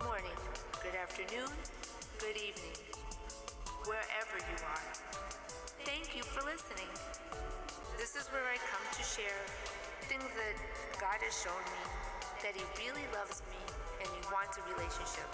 Good morning, good afternoon, good evening, wherever you are. Thank you for listening. This is where I come to share things that God has shown me, that He really loves me and He wants a relationship.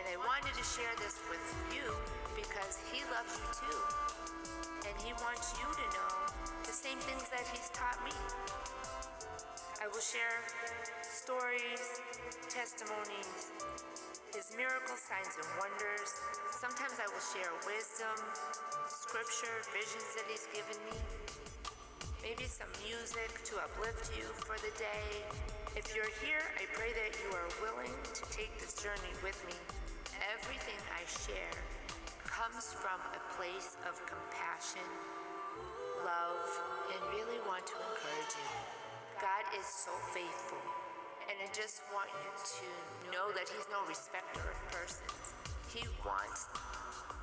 And I wanted to share this with you because He loves you too. And He wants you to know the same things that He's taught me. I will share stories, testimonies, His miracles, signs, and wonders. Sometimes I will share wisdom, scripture, visions that He's given me. Maybe some music to uplift you for the day. If you're here, I pray that you are willing to take this journey with me. Everything I share comes from a place of compassion, love, and really want to encourage you. God is so faithful, and I just want you to know that He's no respecter of persons. He wants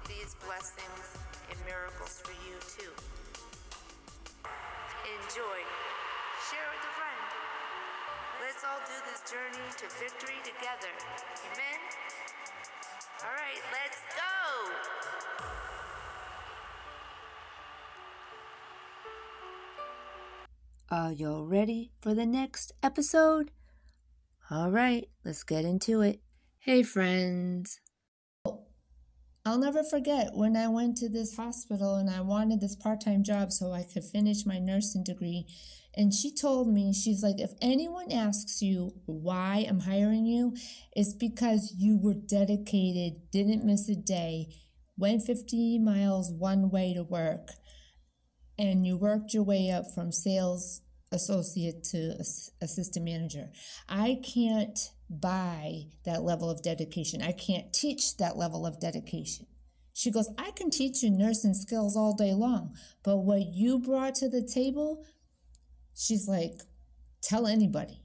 these blessings and miracles for you too. Enjoy. Share with a friend. Let's all do this journey to victory together. Amen? All right, let's go. Are you ready for the next episode? All right, let's get into it. Hey, friends. I'll never forget when I went to this hospital and I wanted this part time job so I could finish my nursing degree. And she told me, she's like, if anyone asks you why I'm hiring you, it's because you were dedicated, didn't miss a day, went 50 miles one way to work, and you worked your way up from sales associate to assistant manager. I can't buy that level of dedication. I can't teach that level of dedication. She goes, I can teach you nursing skills all day long, but what you brought to the table, she's like, tell anybody.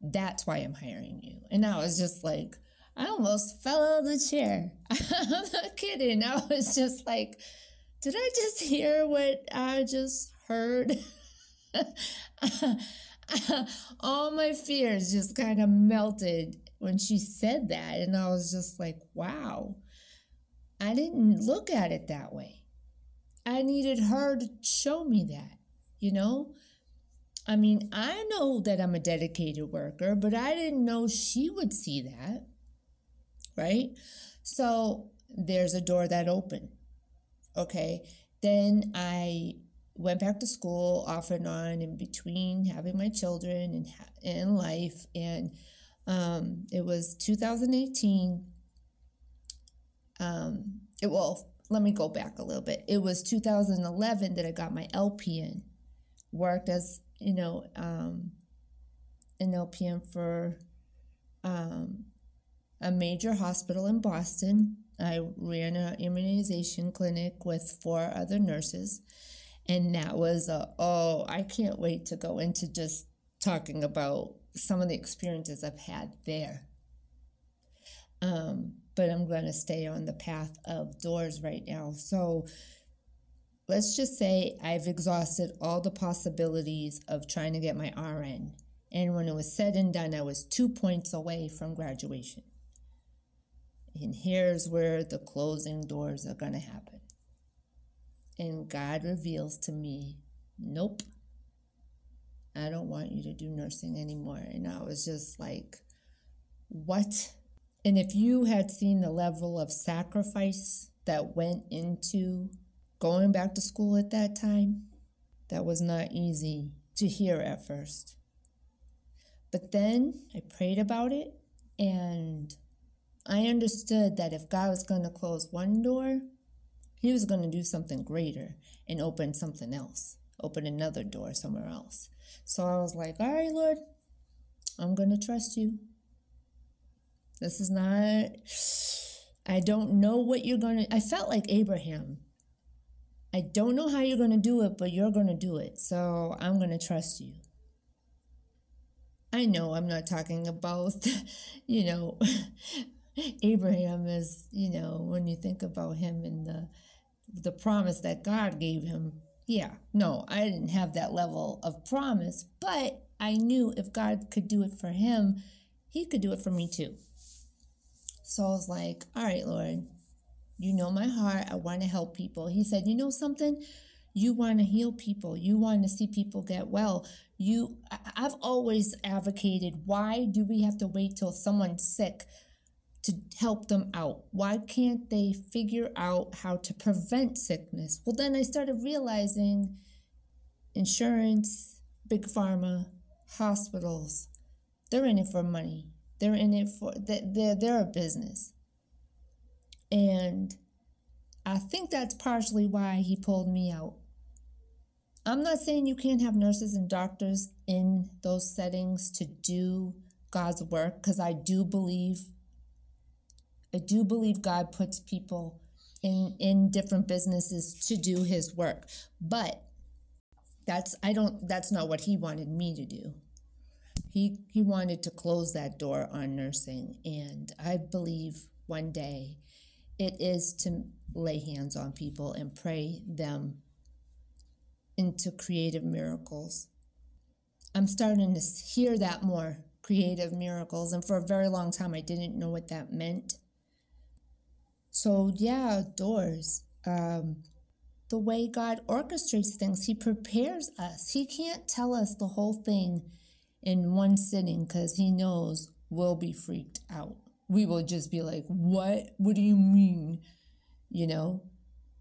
That's why I'm hiring you. And I was just like, I almost fell out of the chair. I'm not kidding. I was just like, did I just hear what I just heard? All my fears just kind of melted when she said that. And I was just like, wow, I didn't look at it that way. I needed her to show me that, you know? I mean, I know that I'm a dedicated worker, but I didn't know she would see that, right? So there's a door that opened. Okay. Then I went back to school off and on in between having my children and, and life. And um, it was 2018. Um, it, well, let me go back a little bit. It was 2011 that I got my LPN, worked as, you know, um, an LPN for um, a major hospital in Boston. I ran an immunization clinic with four other nurses. And that was a, oh, I can't wait to go into just talking about some of the experiences I've had there. Um, but I'm going to stay on the path of doors right now. So let's just say I've exhausted all the possibilities of trying to get my RN. And when it was said and done, I was two points away from graduation. And here's where the closing doors are going to happen. And God reveals to me, nope, I don't want you to do nursing anymore. And I was just like, what? And if you had seen the level of sacrifice that went into going back to school at that time, that was not easy to hear at first. But then I prayed about it and I understood that if God was going to close one door, he was going to do something greater and open something else, open another door somewhere else. So I was like, all right, Lord, I'm going to trust you. This is not, I don't know what you're going to, I felt like Abraham. I don't know how you're going to do it, but you're going to do it. So I'm going to trust you. I know I'm not talking about, you know, Abraham is, you know, when you think about him and the the promise that God gave him. Yeah, no, I didn't have that level of promise, but I knew if God could do it for him, he could do it for me too. So I was like, all right, Lord, you know my heart. I want to help people. He said, you know something? You want to heal people. You want to see people get well. You I've always advocated why do we have to wait till someone's sick to help them out? Why can't they figure out how to prevent sickness? Well, then I started realizing insurance, big pharma, hospitals, they're in it for money. They're in it for they're they're a business. And I think that's partially why he pulled me out. I'm not saying you can't have nurses and doctors in those settings to do God's work because I do believe I do believe God puts people in in different businesses to do his work. But that's I don't that's not what he wanted me to do. He he wanted to close that door on nursing and I believe one day it is to lay hands on people and pray them into creative miracles. I'm starting to hear that more creative miracles, and for a very long time, I didn't know what that meant. So, yeah, doors. Um, the way God orchestrates things, He prepares us. He can't tell us the whole thing in one sitting because He knows we'll be freaked out we will just be like, What? What do you mean? You know,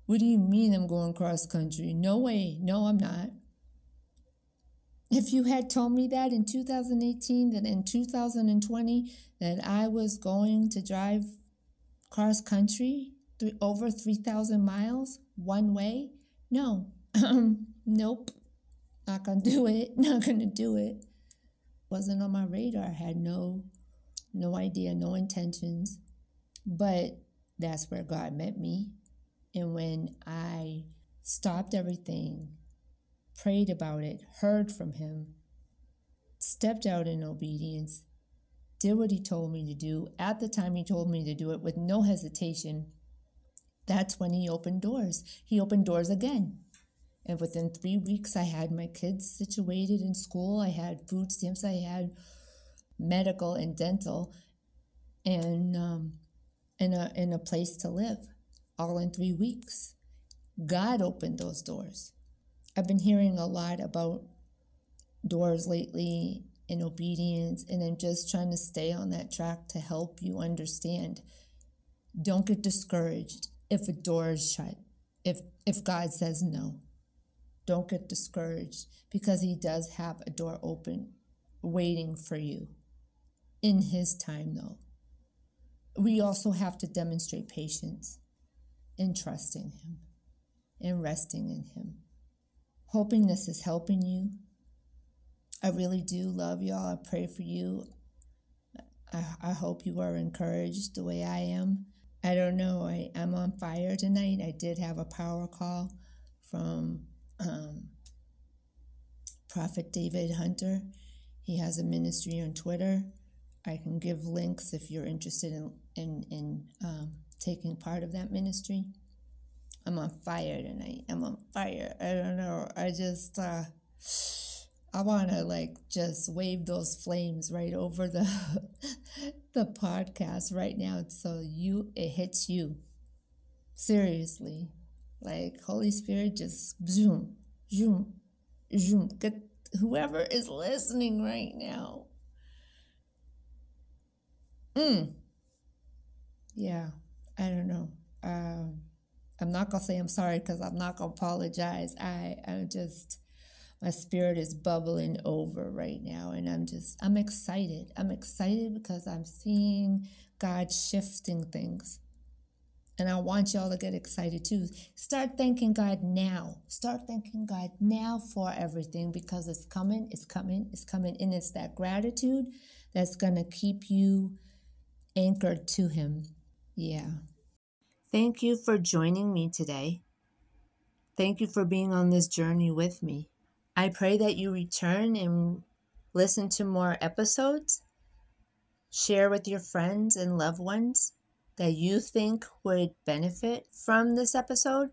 what do you mean I'm going cross country? No way. No, I'm not. If you had told me that in 2018, that in 2020, that I was going to drive cross country th- over 3,000 miles one way, no, nope, not gonna do it, not gonna do it. Wasn't on my radar, had no no idea, no intentions. But that's where God met me. And when I stopped everything, prayed about it, heard from Him, stepped out in obedience, did what He told me to do at the time He told me to do it with no hesitation, that's when He opened doors. He opened doors again. And within three weeks, I had my kids situated in school. I had food stamps. I had medical and dental, and um, in a in a place to live, all in three weeks. God opened those doors. I've been hearing a lot about doors lately in obedience, and I'm just trying to stay on that track to help you understand. Don't get discouraged if a door is shut. If if God says no, don't get discouraged because He does have a door open, waiting for you in His time, though. We also have to demonstrate patience in trusting Him and resting in Him. Hoping this is helping you. I really do love y'all. I pray for you. I, I hope you are encouraged the way I am. I don't know. I, I'm on fire tonight. I did have a power call from um, Prophet David Hunter. He has a ministry on Twitter. I can give links if you're interested in in, in um, taking part of that ministry. I'm on fire tonight. I'm on fire. I don't know. I just uh, I want to like just wave those flames right over the the podcast right now, so you it hits you. Seriously, like Holy Spirit, just zoom, zoom, zoom. Get whoever is listening right now Mm. Yeah, I don't know. Um, I'm not gonna say I'm sorry because I'm not gonna apologize. I I'm just my spirit is bubbling over right now, and I'm just I'm excited. I'm excited because I'm seeing God shifting things. And I want y'all to get excited too. Start thanking God now. Start thanking God now for everything because it's coming, it's coming, it's coming. And it's that gratitude that's going to keep you anchored to Him. Yeah. Thank you for joining me today. Thank you for being on this journey with me. I pray that you return and listen to more episodes. Share with your friends and loved ones that you think would benefit from this episode.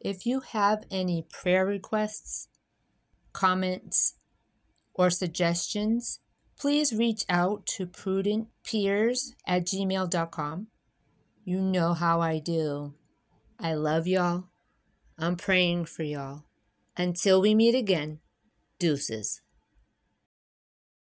If you have any prayer requests, comments, or suggestions, please reach out to prudentpeers at gmail.com. You know how I do. I love y'all. I'm praying for y'all. Until we meet again, deuces.